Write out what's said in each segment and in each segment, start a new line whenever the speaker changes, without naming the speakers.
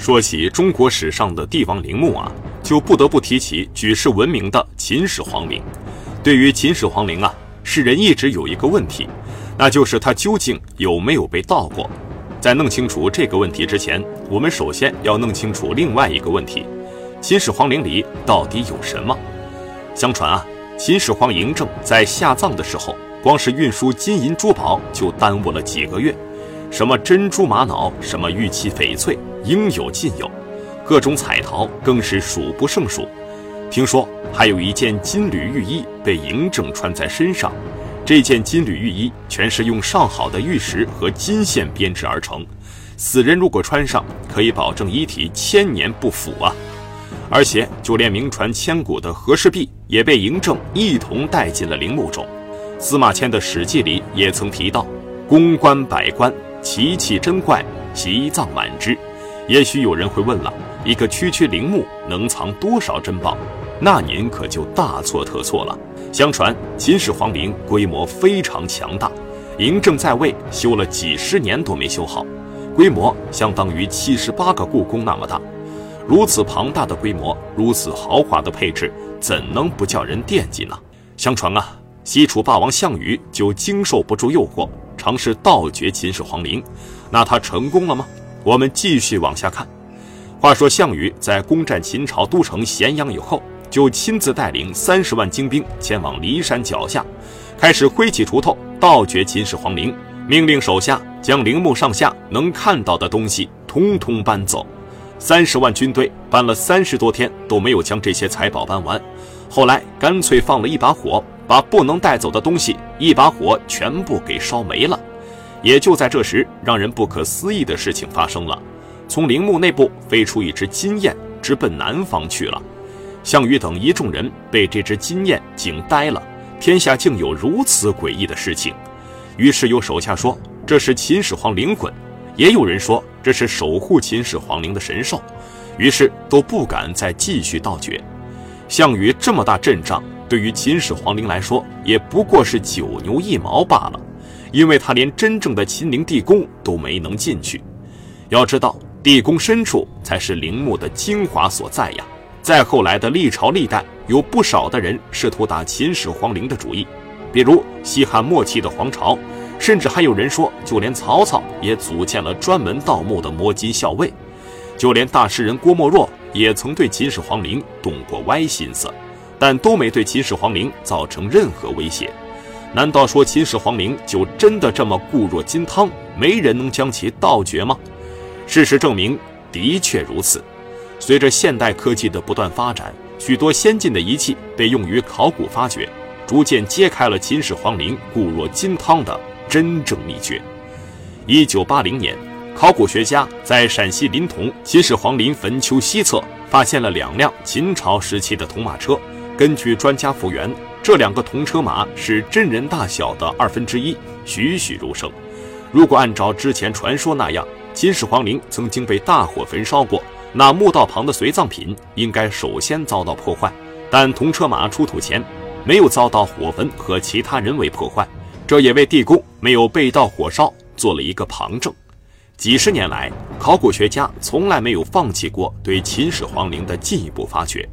说起中国史上的帝王陵墓啊，就不得不提起举世闻名的秦始皇陵。对于秦始皇陵啊，世人一直有一个问题，那就是它究竟有没有被盗过？在弄清楚这个问题之前，我们首先要弄清楚另外一个问题：秦始皇陵里到底有什么？相传啊，秦始皇嬴政在下葬的时候，光是运输金银珠宝就耽误了几个月，什么珍珠玛瑙，什么玉器翡翠，应有尽有，各种彩陶更是数不胜数。听说还有一件金缕玉衣被嬴政穿在身上。这件金缕玉衣全是用上好的玉石和金线编织而成，死人如果穿上，可以保证遗体千年不腐啊！而且就连名传千古的和氏璧也被嬴政一同带进了陵墓中。司马迁的《史记》里也曾提到：“宫观百官，奇器珍怪，奇藏满之。”也许有人会问了：一个区区陵墓能藏多少珍宝？那您可就大错特错了。相传秦始皇陵规模非常强大，嬴政在位修了几十年都没修好，规模相当于七十八个故宫那么大。如此庞大的规模，如此豪华的配置，怎能不叫人惦记呢？相传啊，西楚霸王项羽就经受不住诱惑，尝试盗掘秦始皇陵，那他成功了吗？我们继续往下看。话说项羽在攻占秦朝都城咸阳以后。就亲自带领三十万精兵前往骊山脚下，开始挥起锄头盗掘秦始皇陵，命令手下将陵墓上下能看到的东西通通搬走。三十万军队搬了三十多天都没有将这些财宝搬完，后来干脆放了一把火，把不能带走的东西一把火全部给烧没了。也就在这时，让人不可思议的事情发生了：从陵墓内部飞出一只金雁，直奔南方去了。项羽等一众人被这只金雁惊呆了，天下竟有如此诡异的事情。于是有手下说这是秦始皇灵魂，也有人说这是守护秦始皇陵的神兽，于是都不敢再继续盗掘。项羽这么大阵仗，对于秦始皇陵来说也不过是九牛一毛罢了，因为他连真正的秦陵地宫都没能进去。要知道，地宫深处才是陵墓的精华所在呀。再后来的历朝历代，有不少的人试图打秦始皇陵的主意，比如西汉末期的黄巢，甚至还有人说，就连曹操也组建了专门盗墓的摸金校尉，就连大诗人郭沫若也曾对秦始皇陵动过歪心思，但都没对秦始皇陵造成任何威胁。难道说秦始皇陵就真的这么固若金汤，没人能将其盗掘吗？事实证明，的确如此。随着现代科技的不断发展，许多先进的仪器被用于考古发掘，逐渐揭开了秦始皇陵固若金汤的真正秘诀。一九八零年，考古学家在陕西临潼秦始皇陵坟丘西侧发现了两辆秦朝时期的铜马车。根据专家复原，这两个铜车马是真人大小的二分之一，栩栩如生。如果按照之前传说那样，秦始皇陵曾经被大火焚烧过。那墓道旁的随葬品应该首先遭到破坏，但铜车马出土前没有遭到火焚和其他人为破坏，这也为地宫没有被盗火烧做了一个旁证。几十年来，考古学家从来没有放弃过对秦始皇陵的进一步发掘，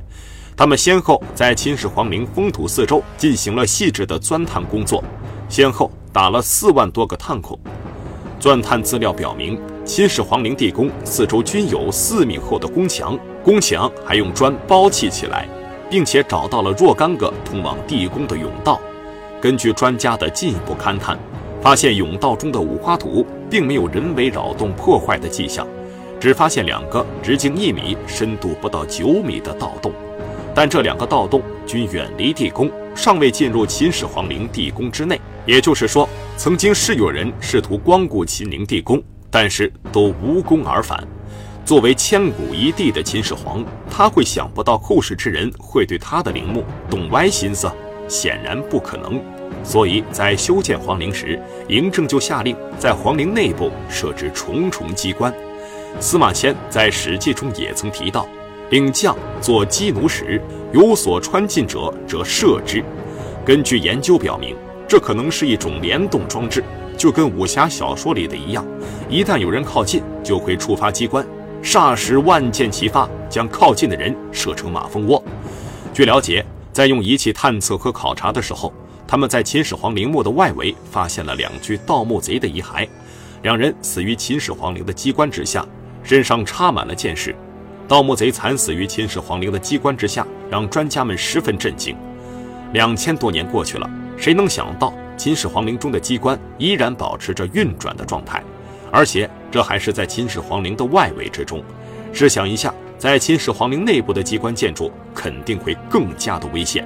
他们先后在秦始皇陵封土四周进行了细致的钻探工作，先后打了四万多个探孔。钻探资料表明。秦始皇陵地宫四周均有四米厚的宫墙，宫墙还用砖包砌起来，并且找到了若干个通往地宫的甬道。根据专家的进一步勘探，发现甬道中的五花土并没有人为扰动破坏的迹象，只发现两个直径一米、深度不到九米的盗洞，但这两个盗洞均远离地宫，尚未进入秦始皇陵地宫之内。也就是说，曾经是有人试图光顾秦陵地宫。但是都无功而返。作为千古一帝的秦始皇，他会想不到后世之人会对他的陵墓动歪心思？显然不可能。所以在修建皇陵时，嬴政就下令在皇陵内部设置重重机关。司马迁在《史记》中也曾提到：“令将作机弩使，有所穿进者，则射之。”根据研究表明，这可能是一种联动装置。就跟武侠小说里的一样，一旦有人靠近，就会触发机关，霎时万箭齐发，将靠近的人射成马蜂窝。据了解，在用仪器探测和考察的时候，他们在秦始皇陵墓的外围发现了两具盗墓贼的遗骸，两人死于秦始皇陵的机关之下，身上插满了箭矢。盗墓贼惨死于秦始皇陵的机关之下，让专家们十分震惊。两千多年过去了，谁能想到秦始皇陵中的机关依然保持着运转的状态？而且这还是在秦始皇陵的外围之中。试想一下，在秦始皇陵内部的机关建筑肯定会更加的危险。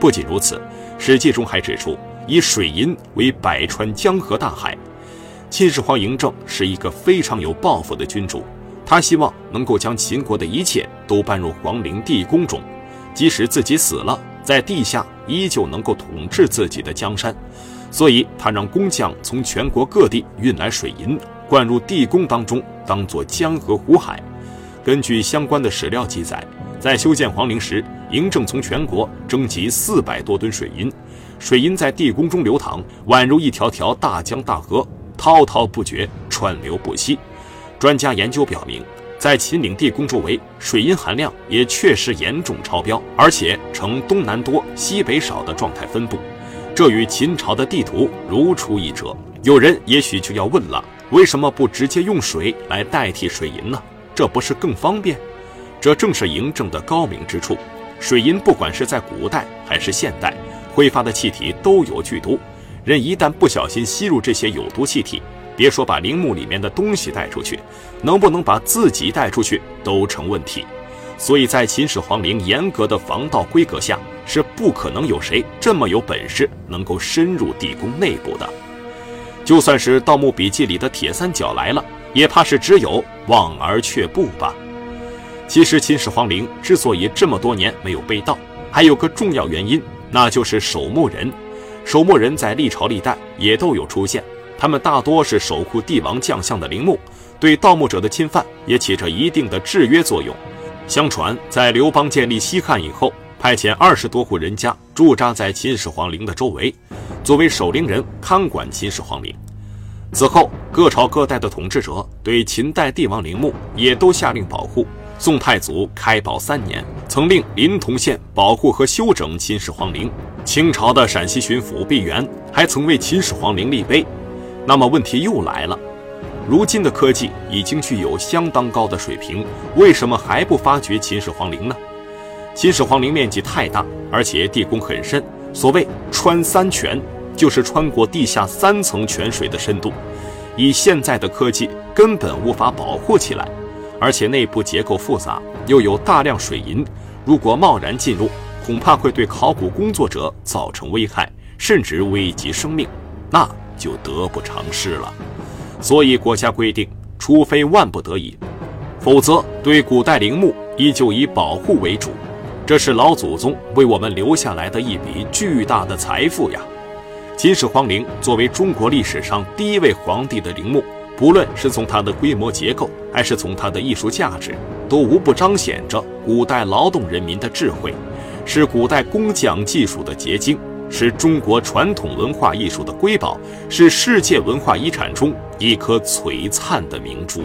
不仅如此，《史记》中还指出，以水银为百川江河大海。秦始皇嬴政是一个非常有抱负的君主。他希望能够将秦国的一切都搬入皇陵地宫中，即使自己死了，在地下依旧能够统治自己的江山。所以，他让工匠从全国各地运来水银，灌入地宫当中，当作江河湖海。根据相关的史料记载，在修建皇陵时，嬴政从全国征集四百多吨水银，水银在地宫中流淌，宛如一条条大江大河，滔滔不绝，川流不息。专家研究表明，在秦岭地宫周围，水银含量也确实严重超标，而且呈东南多、西北少的状态分布，这与秦朝的地图如出一辙。有人也许就要问了：为什么不直接用水来代替水银呢？这不是更方便？这正是嬴政的高明之处。水银不管是在古代还是现代，挥发的气体都有剧毒，人一旦不小心吸入这些有毒气体。别说把陵墓里面的东西带出去，能不能把自己带出去都成问题。所以在秦始皇陵严格的防盗规格下，是不可能有谁这么有本事能够深入地宫内部的。就算是《盗墓笔记》里的铁三角来了，也怕是只有望而却步吧。其实秦始皇陵之所以这么多年没有被盗，还有个重要原因，那就是守墓人。守墓人在历朝历代也都有出现。他们大多是守护帝王将相的陵墓，对盗墓者的侵犯也起着一定的制约作用。相传，在刘邦建立西汉以后，派遣二十多户人家驻扎在秦始皇陵的周围，作为守陵人看管秦始皇陵。此后，各朝各代的统治者对秦代帝王陵墓也都下令保护。宋太祖开宝三年，曾令临潼县保护和修整秦始皇陵。清朝的陕西巡抚毕沅还曾为秦始皇陵立碑。那么问题又来了，如今的科技已经具有相当高的水平，为什么还不发掘秦始皇陵呢？秦始皇陵面积太大，而且地宫很深，所谓穿三泉，就是穿过地下三层泉水的深度，以现在的科技根本无法保护起来，而且内部结构复杂，又有大量水银，如果贸然进入，恐怕会对考古工作者造成危害，甚至危及生命。那。就得不偿失了，所以国家规定，除非万不得已，否则对古代陵墓依旧以保护为主。这是老祖宗为我们留下来的一笔巨大的财富呀！秦始皇陵作为中国历史上第一位皇帝的陵墓，不论是从它的规模结构，还是从它的艺术价值，都无不彰显着古代劳动人民的智慧，是古代工匠技术的结晶。是中国传统文化艺术的瑰宝，是世界文化遗产中一颗璀璨的明珠。